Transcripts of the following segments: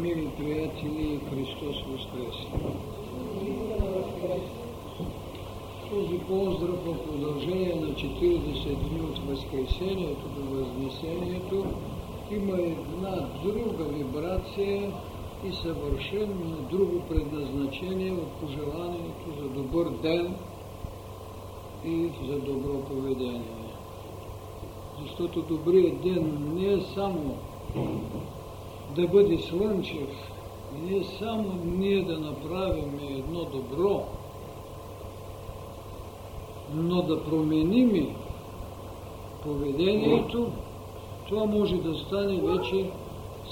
Мили приятели, Христос Воскресе! Този поздрав в продължение на 40 дни от Възкресението до Възнесението има една друга вибрация и съвършено друго предназначение от пожеланието за добър ден и за добро поведение. Защото добрият ден не е само да бъде слънчев, не само ние да направим едно добро, но да променим поведението, това може да стане вече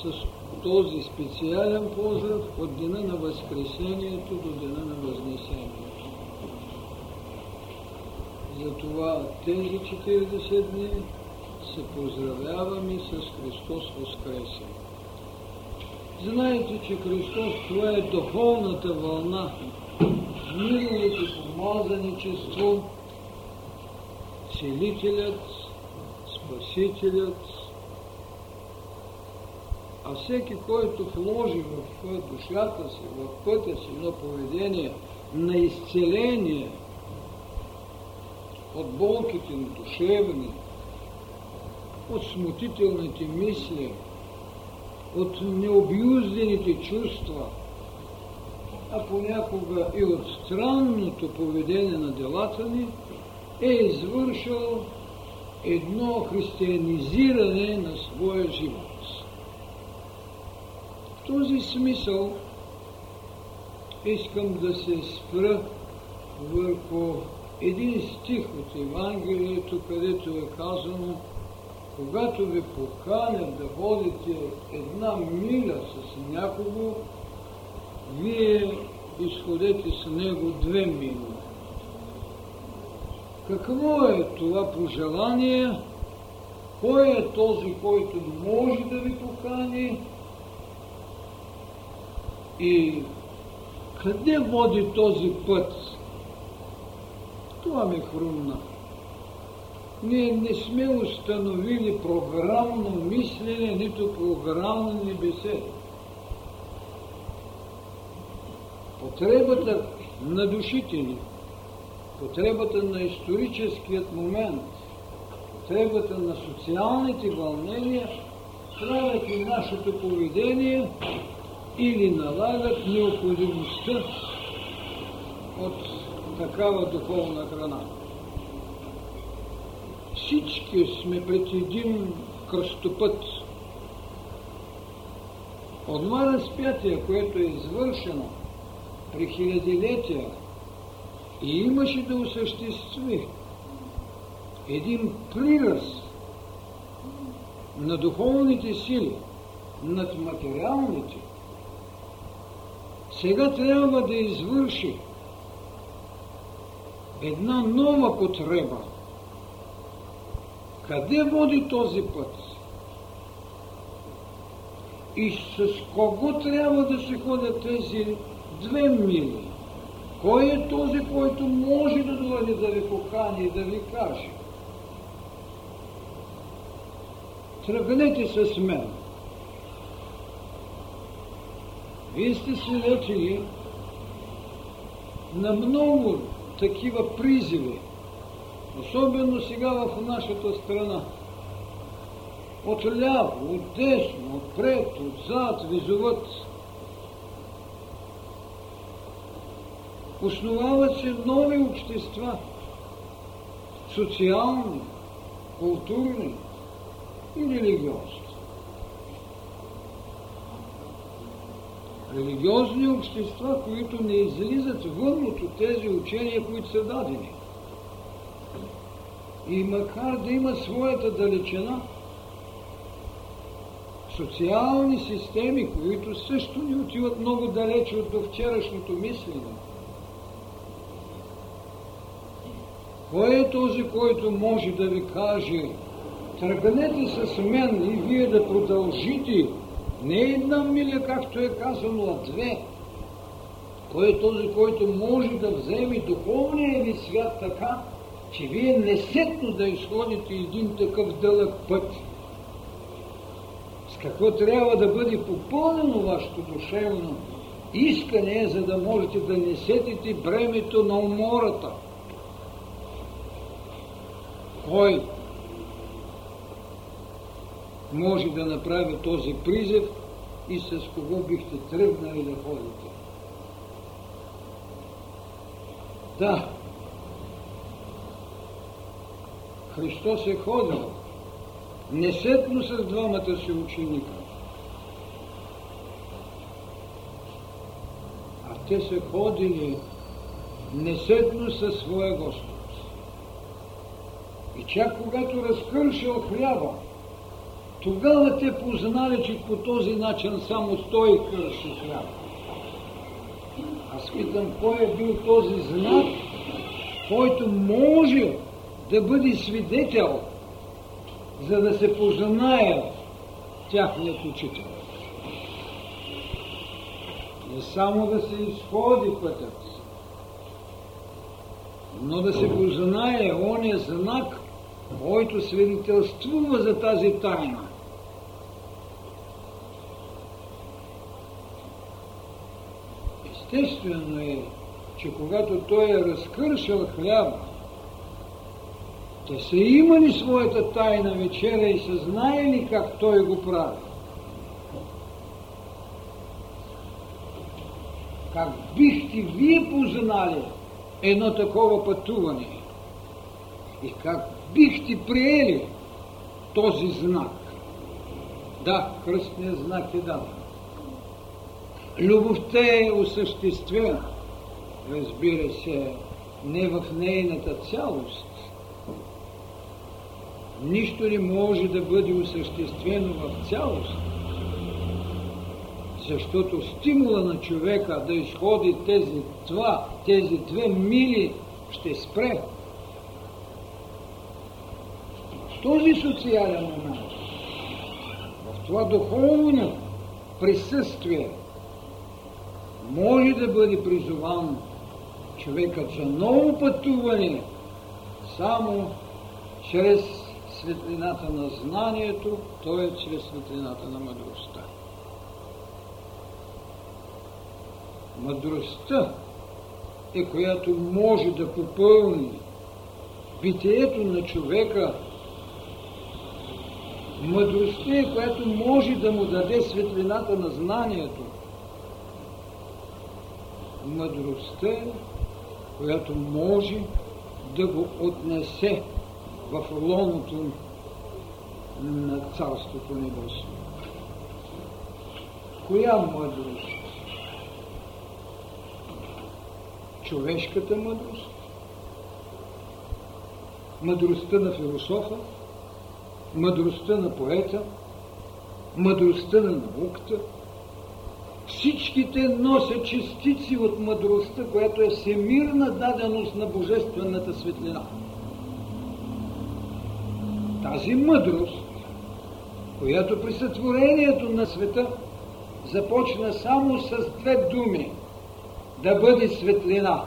с този специален поздрав от дена на Възкресението до дена на Възнесението. Затова тези 40 дни се поздравяваме с Христос Воскресе. Знаете, че Христос това е духовната вълна, милото помазаничество, целителят, спасителят, а всеки, който вложи в душата си, в пътя си на поведение на изцеление от болките на душевни, от смутителните мисли, от необюздените чувства, а понякога и от странното поведение на делата ни, е извършил едно християнизиране на своя живот. В този смисъл искам да се спра върху един стих от Евангелието, където е казано когато ви поканят да ходите една миля с някого, вие изходете с него две мили. Какво е това пожелание? Кой е този, който може да ви покани? И къде води този път? Това ми хрумна. Ние не сме установили програмно мислене, нито програмни беседи. Потребата на душите ни, потребата на историческият момент, потребата на социалните вълнения правят и нашето поведение или налагат необходимостта от такава духовна храна. Всички сме пред един кръстопът. Онова разпятие, което е извършено при хилядилетия и имаше да осъществи един прираз на духовните сили над материалните, сега трябва да извърши една нова потреба – къде води този път? И с кого трябва да се ходят тези две мили? Кой е този, който може да дойде да ви покани и да ви каже? Тръгнете с мен. Вие сте свидетели на много такива призиви, Особено сега в нашата страна. От ляво, от десно, отпред, отзад визуват. Основават се нови общества, социални, културни и религиозни. Религиозни общества, които не излизат вън от тези учения, които са дадени – и макар да има своята далечина, социални системи, които също ни отиват много далече от до вчерашното мислене. Кой е този, който може да ви каже, тръгнете с мен и вие да продължите не една миля, както е казано, а две. Кой е този, който може да вземе духовния ви свят така, че вие несетно да изходите един такъв дълъг път. какво трябва да бъде попълнено вашето душевно искане, за да можете да не сетите бремето на умората. Кой може да направи този призев и с кого бихте тръгнали да ходите? Да, Христос е ходил несетно с двамата си ученика. А те са ходили несетно със своя Господ. И чак когато разкършил хляба, тогава те познали, че по този начин само той кърши хляба. Аз питам, кой е бил този знак, който може да бъде свидетел, за да се познае тяхният учител. Не само да се изходи пътят, но да се познае оня знак, който свидетелствува за тази тайна. Естествено е, че когато той е разкършил хляба, те са имали своята тайна вечера и са знаели как той го прави. Как бихте вие познали едно такова пътуване и как бихте приели този знак. Да, кръстният знак е даден. Любовта е осъществена, разбира се, не в нейната цялост. Нищо не може да бъде осъществено в цялост, защото стимула на човека да изходи тези това, тези две мили ще спре. В този социален момент, в това духовно присъствие, може да бъде призован човекът за ново пътуване само чрез светлината на знанието, т.е. чрез светлината на мъдростта. Мъдростта е която може да попълни битието на човека. Мъдростта е която може да му даде светлината на знанието мъдростта, която може да го отнесе в лоното на Царството Небесно. Коя мъдрост? Човешката мъдрост? Мъдростта на философа? Мъдростта на поета? Мъдростта на науката? Всичките носят частици от мъдростта, която е всемирна даденост на Божествената светлина. Тази мъдрост, която при сътворението на света започна само с две думи да бъде светлина.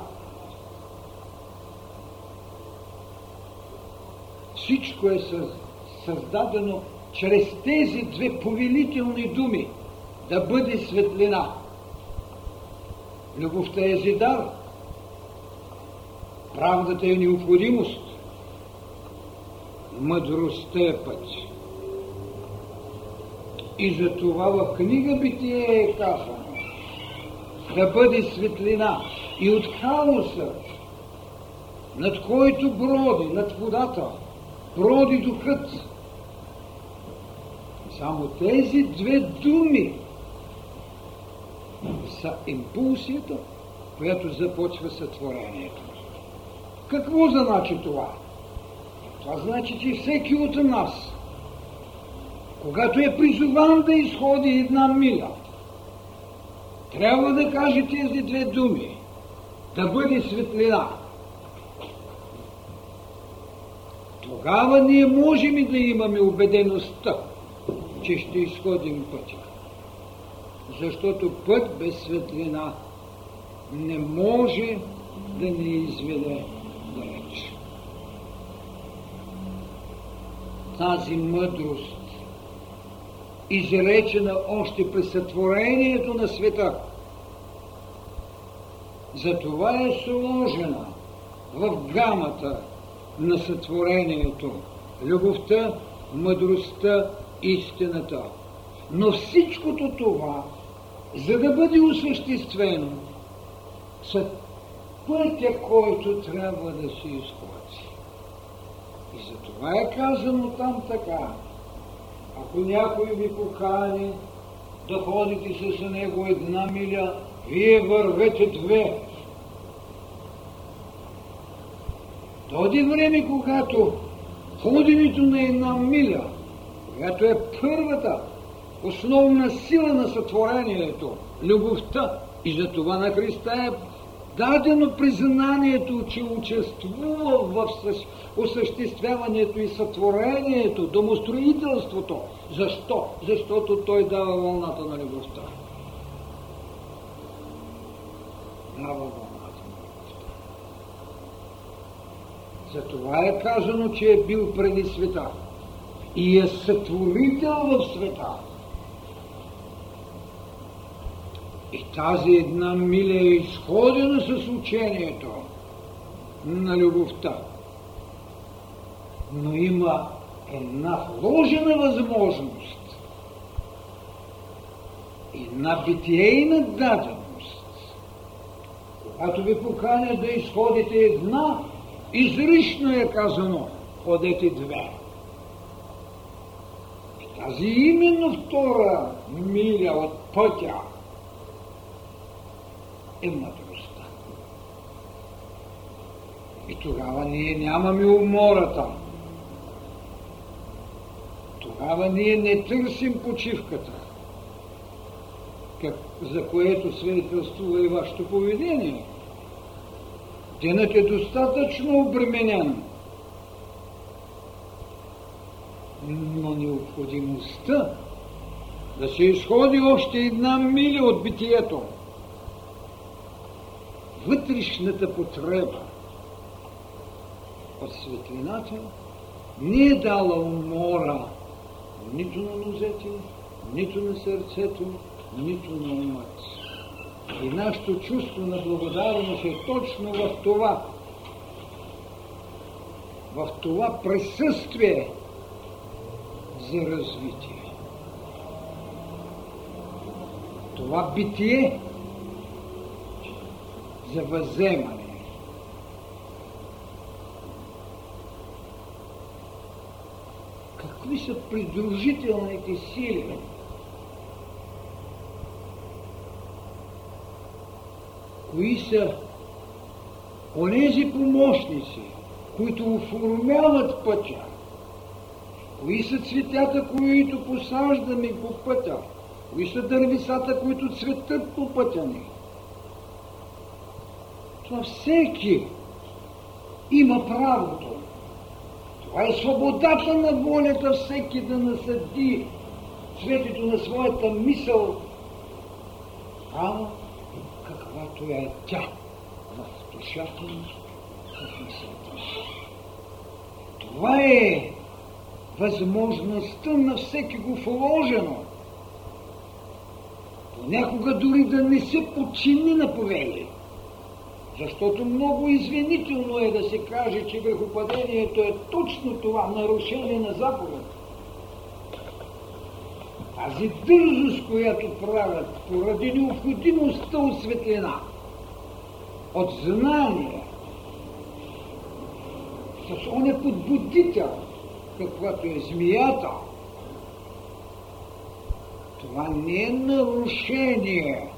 Всичко е създадено чрез тези две повелителни думи – да бъде светлина. Любовта е зидар. Правдата е необходимост. Мъдростта е път. И за това в книга Битие е казано да бъде светлина и от хаоса, над който броди, над водата, броди духът. Само тези две думи са импулсията, която започва сътворението. Какво значи това? Това значи, че всеки от нас, когато е призован да изходи една миля, трябва да каже тези две думи, да бъде светлина. Тогава ние можем и да имаме убедеността, че ще изходим пътя защото път без светлина не може да ни изведе далеч. Тази мъдрост изречена още при сътворението на света. Затова е сложена в гамата на сътворението любовта, мъдростта, истината. Но всичкото това, за да бъде осъществено, са пътя, който трябва да се изходи. И за това е казано там така. Ако някой ви покани да ходите с него една миля, вие вървете две. Дойде време, когато ходенето на една миля, която е първата основна сила на сътворението, любовта, и за това на Христа е дадено признанието, че участвува в осъществяването и сътворението, домостроителството. Защо? Защото той дава вълната на любовта. Дава вълната на любовта. Затова е казано, че е бил преди света и е сътворител в света. И тази една миля е изходена с учението на любовта. Но има една вложена възможност, една битейна даденост. Когато ви поканя да изходите една, изрично е казано, ходете две. И тази именно втора миля от пътя е мъдростта. И тогава ние нямаме умората. Тогава ние не търсим почивката, как, за което свидетелствува и вашето поведение. Денът е достатъчно обременен. Но необходимостта да се изходи още една миля от битието – вътрешната потреба от светлината не е дала умора нито на нозете, нито на сърцето, нито на умът. И нашето чувство на благодарност е точно в това, в това присъствие за развитие. Това битие за въземане. Какви са придружителните сили? Кои са онези помощници, които оформяват пътя? Кои са цветята, които посаждаме по пътя? Кои са дървисата, които цветат по пътя ни? Това всеки има правото. Това е свободата на волята всеки да насъди цветето на своята мисъл там, каквато е тя в душата ни, в мисълта. Това е възможността на всеки го вложено. Понякога дори да не се подчини на повели. Защото много извинително е да се каже, че грехопадението е точно това нарушение на заповед. Тази дързост, която правят поради необходимостта от светлина, от знание, с оня подбудител, каквато е змията, това не е нарушение,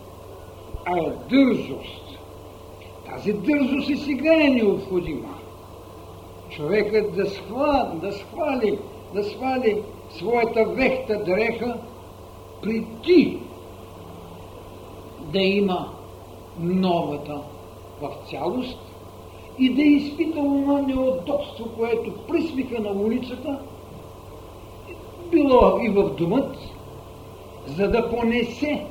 а е дързост. Тази дързост и сега е необходима. Човекът да, схвали, да схвали, да свали своята вехта дреха преди да има новата в цялост и да изпита това неудобство, което присмиха на улицата, било и в думът, за да понесе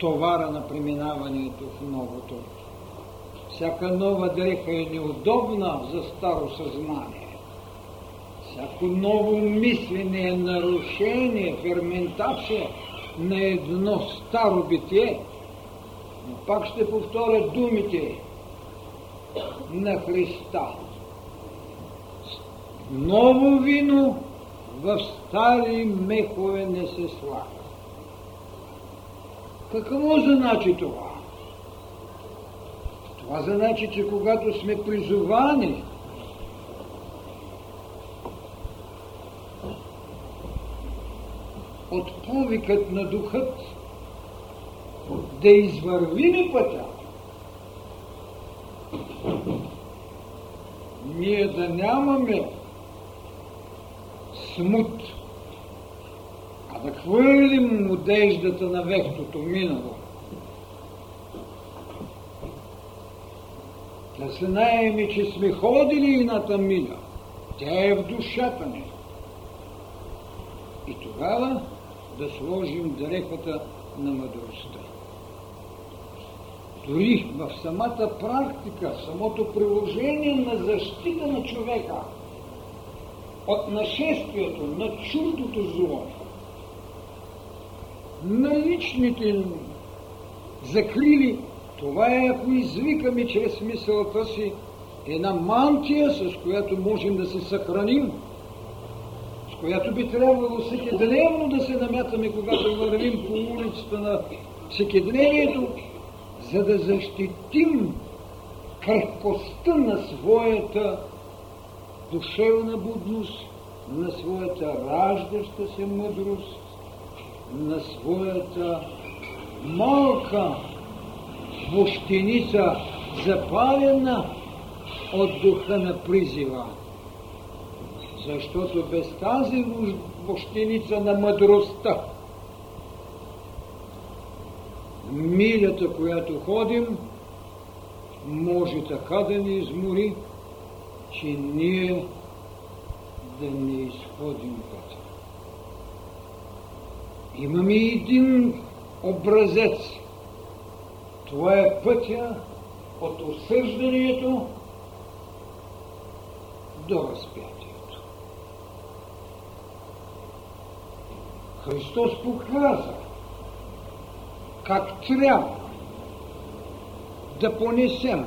товара на преминаването в новото. Всяка нова дреха е неудобна за старо съзнание. Всяко ново мислене е нарушение, ферментация на едно старо битие. Но пак ще повторя думите на Христа. Ново вино в стари мехове не се слага. Какво значи това? Това значи, че когато сме призовани от повикът на духът да извървиме пътя, ние да нямаме смут, да хвърлим одеждата на вехтото минало. Да знаем, че сме ходили ината миля. Тя е в душата ни. И тогава да сложим дрехата на мъдростта. Дори в самата практика, самото приложение на защита на човека от нашествието на чудото зло, на личните закрили, това е ако извикаме чрез мисълта си една мантия, с която можем да се съхраним, с която би трябвало всекидневно да се намятаме, когато вървим по улицата на всекидневието, за да защитим крехкостта на своята душевна будност, на своята раждаща се мъдрост, на своята малка вощеница, запалена от духа на призива. Защото без тази вощеница на мъдростта, милята, която ходим, може така да ни измори, че ние да не изходим пътя. Имаме един образец. Това е пътя от осъждането до разпятието. Христос показа как трябва да понесем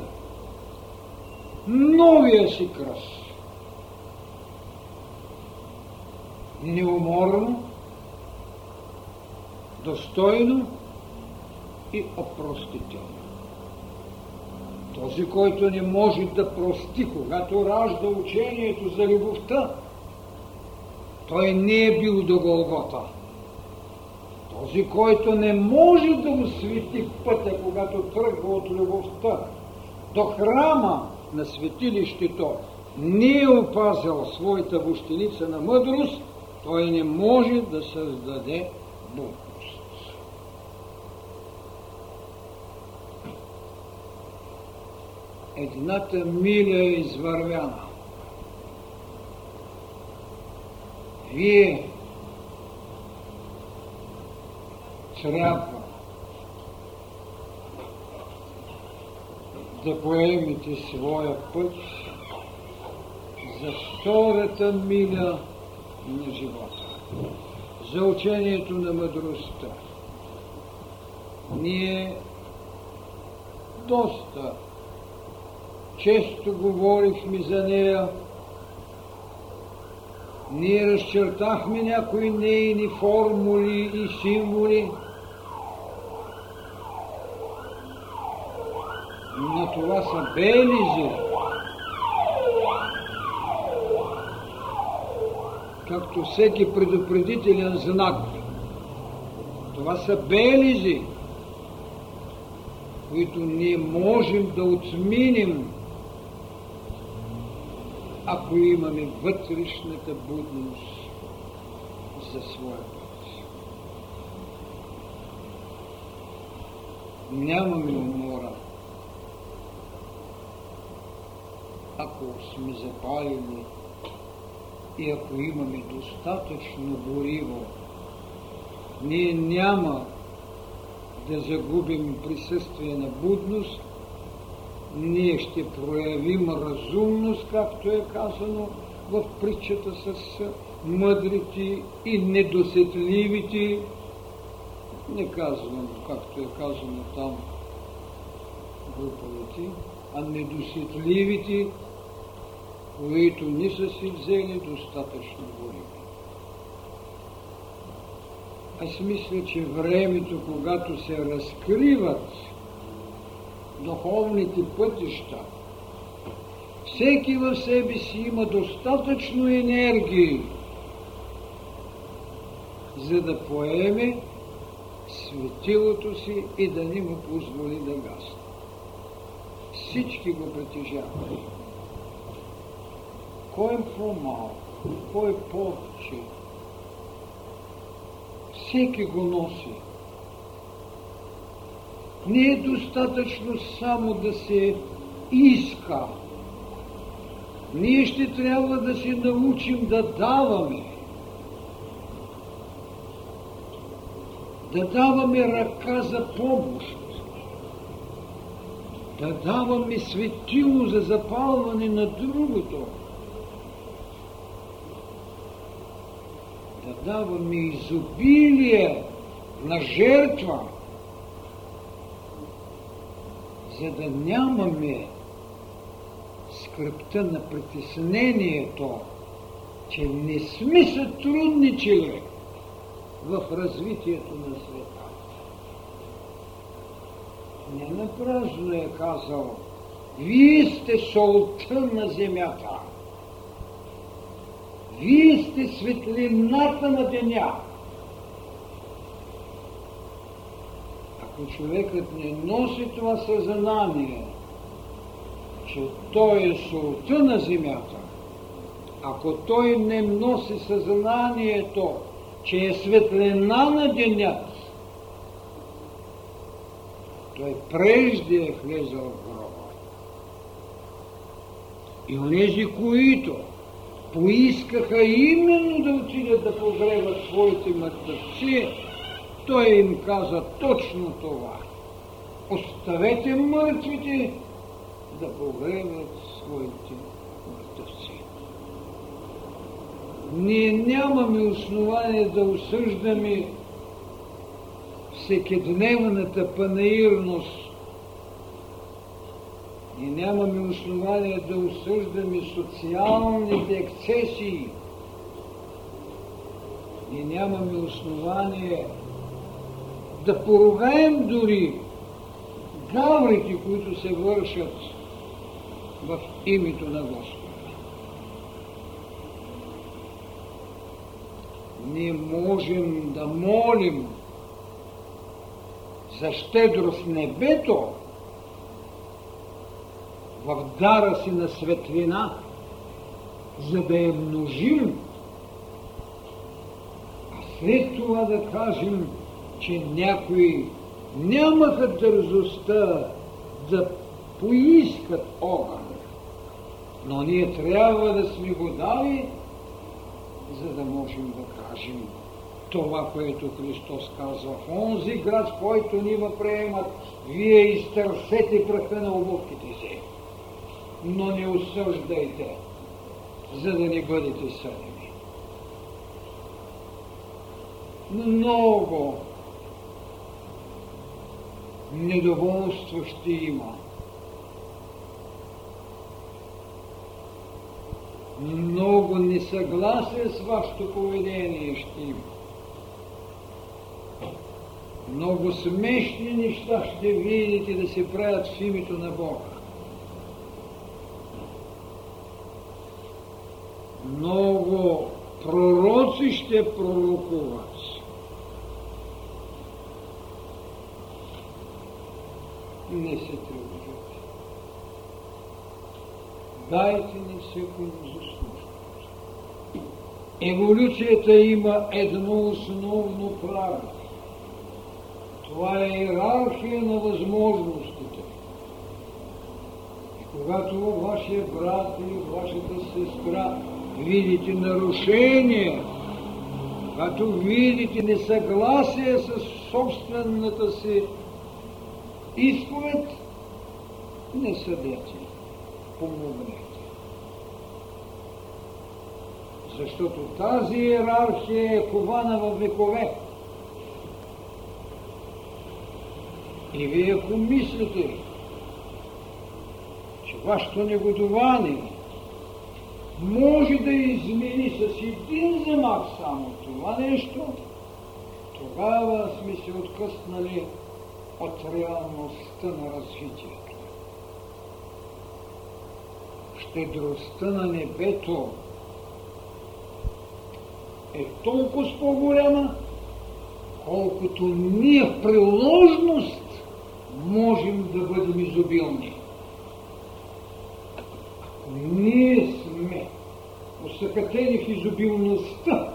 новия си кръст. Неуморно, достойно и опростително. Този, който не може да прости, когато ражда учението за любовта, той не е бил до Голгота. Този, който не може да освети пътя, когато тръгва от любовта до храма на светилището, не е опазил своята вощеница на мъдрост, той не може да създаде будност. Едната миля е извървяна. Вие трябва да поемете своя път за втората миля на живота, за учението на мъдростта. Ние доста често говорихме за нея, ние разчертахме някои нейни формули и символи, но това са белизи, както всеки предупредителен знак. Това са белизи, които ние можем да отминем, ако имаме вътрешната будност за своя път. Нямаме умора. Ако сме запалили и ако имаме достатъчно гориво, ние няма да загубим присъствие на будност, ние ще проявим разумност, както е казано в притчата с мъдрите и недосетливите. Не казвам, както е казано там, глупавите, а недосетливите, които не са си взели достатъчно гориво. Аз мисля, че времето, когато се разкриват духовните пътища, всеки в себе си има достатъчно енергии, за да поеме светилото си и да не му позволи да гасне. Всички го притежават. Кой е по-малко, кой е повече, всеки го носи. Не е достатъчно само да се иска. Ние ще трябва да се научим да даваме. Да даваме ръка за помощ. Да даваме светило за запалване на другото. да даваме изобилие на жертва, за да нямаме скръпта на притеснението, че не сме сътрудничили в развитието на света. Не напразно е казал, вие сте солта на земята. Вие сте светлината на деня. Ако човекът не носи това съзнание, че той е солта на земята, ако той не носи съзнанието, че е светлина на денят, той прежде е влезал в гроба. И онези, които поискаха именно да отидат да погребат своите мъртвци, той им каза точно това. Оставете мъртвите да погребат своите мъртвци. Ние нямаме основание да осъждаме всекидневната панаирност и нямаме основание да осъждаме социалните ексцесии. И нямаме основание да поругаем дори гаврите, които се вършат в името на Господа. Ние можем да молим за щедрост небето, в дара си на светлина, за да я множим, а след това да кажем, че някои нямаха дързостта да поискат огън. Но ние трябва да сме го дали, за да можем да кажем това, което Христос казва. В онзи град, който ни приемат, вие изтърсете праха на обувките си но не осъждайте, за да не бъдете съдени. Много недоволство ще има. Много несъгласие с вашето поведение ще има. Много смешни неща ще видите да се правят в името на Бога. много пророци ще пророкуват. Не се тревожете. Дайте ни всеко заслужението. Еволюцията има едно основно правило. Това е иерархия на възможностите. И когато вашия брат или вашата сестра видите нарушение, като видите несъгласие с собствената си изповед, не съдете, помогнете. Защото тази иерархия е кована в векове. И вие ако мислите, че вашето негодование може да измени с един замах само това нещо, тогава сме се откъснали от реалността на развитието. Щедростта на небето е толкова по-голяма, колкото ние в приложност можем да бъдем изобилни. Ние сме усъкатени в изобилността,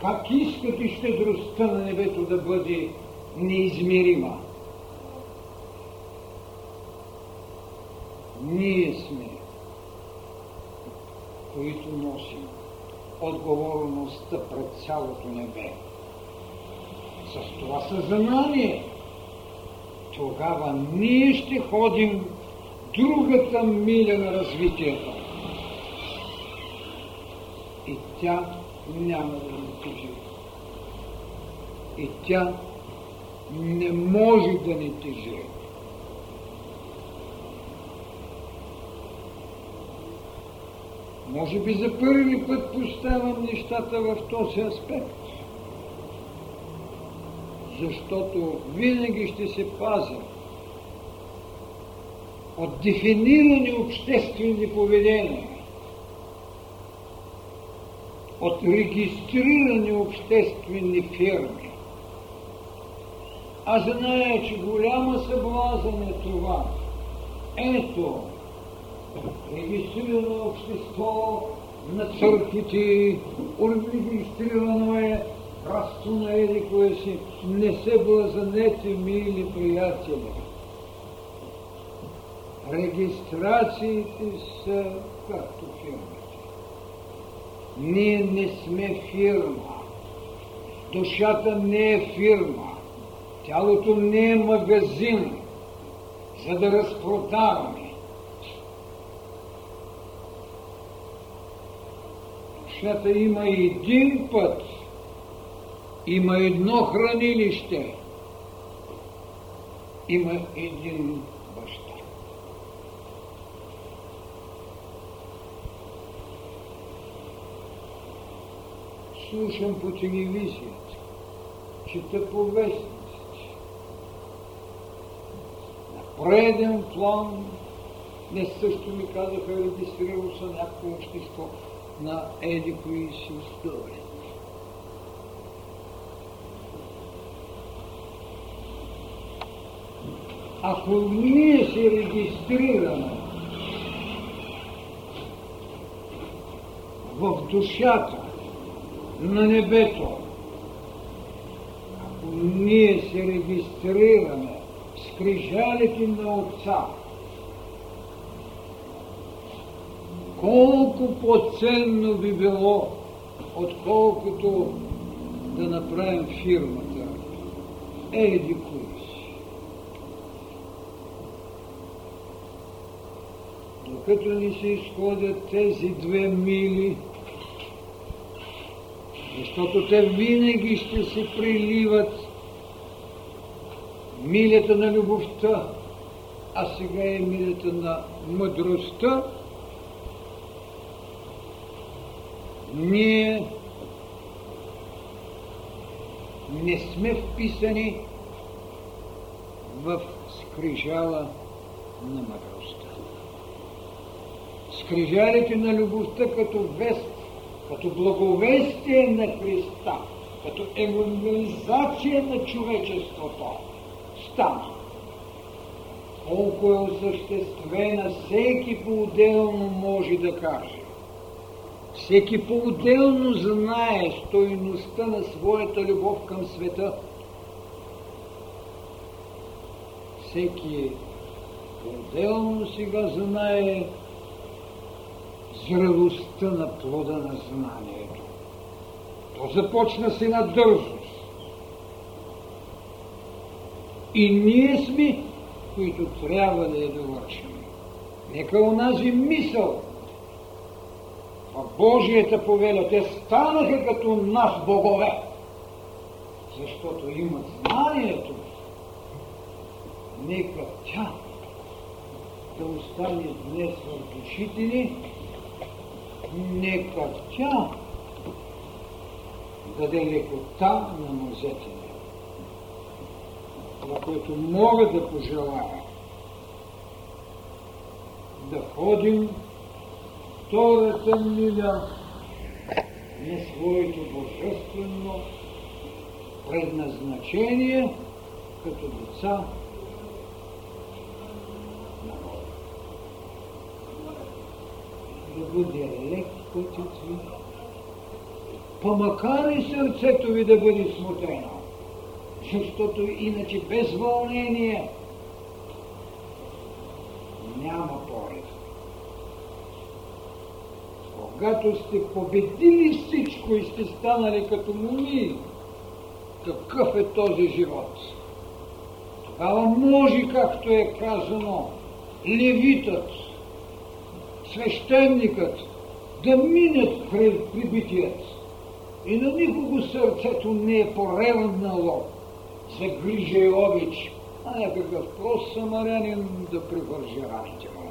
как искат и щедростта на небето да бъде неизмерима. Ние сме, които носим отговорността пред цялото небе. С това съзнание тогава ние ще ходим другата миля на развитието. И тя няма да ни тежи. И тя не може да ни тежи. Може би за първи път поставям нещата в този аспект, защото винаги ще се пазя от дефинирани обществени поведения, от регистрирани обществени фирми. Аз зная, че голяма съблазън е това. Ето, регистрирано общество на църквите, регистрирано е братство на еди кое си, не се блазанете, мили приятели. Регистрациите са както фирмите. Ние не сме фирма. Душата не е фирма. Тялото не е магазин, за да разпродаваме. Душата има един път, има едно хранилище, има един баща. Слушам по телевизията, чета по вестници. На преден план не също ми казаха, регистрирал са някакво общество на еди кои си истории. Ако ние се регистрираме в душата на небето, ако ние се регистрираме с крижалите на Отца, колко по-ценно би било, отколкото да направим фирмата. Еди кои си. Докато ни се изходят тези две мили, защото те винаги ще се приливат милята на любовта, а сега е милята на мъдростта, ние не сме вписани в скрижала на мъдростта. Скрижалите на любовта като вест, като благовестие на Христа, като евангелизация на човечеството стана. Колко е осъществена, всеки по-отделно може да каже. Всеки по-отделно знае стойността на своята любов към света. Всеки по-отделно сега знае зрелостта на плода на знанието. То започна с една дързост. И ние сме, които трябва да я довършим. Нека онази мисъл, в Божията повеля. Те станаха като нас богове, защото имат знанието. Нека тя да остане днес в душите ни, нека тя даде лекота на нозете ни. Това, което мога да пожелая, да ходим втората миля на своето божествено предназначение като деца на Бога. Да бъде лек пътят ви, па и сърцето ви да бъде смутено, защото иначе без вълнение няма порив. Когато сте победили всичко и сте станали като муми, какъв е този живот? Тогава може, както е казано, левитът, свещеникът, да минат пред прибитият. И на никого сърцето не е поревнало за грижа и обич, а някакъв прост самарянин да привърже раните му.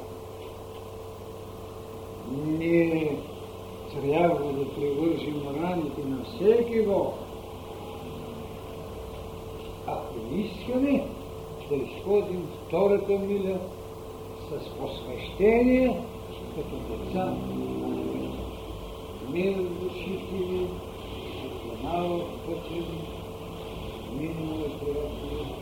Ние трябва да привържим раните на всеки го, ако искаме да изходим втората миля с посвещение, като деца. Мир душите ви, светлина в пътя ви, минало е приятели,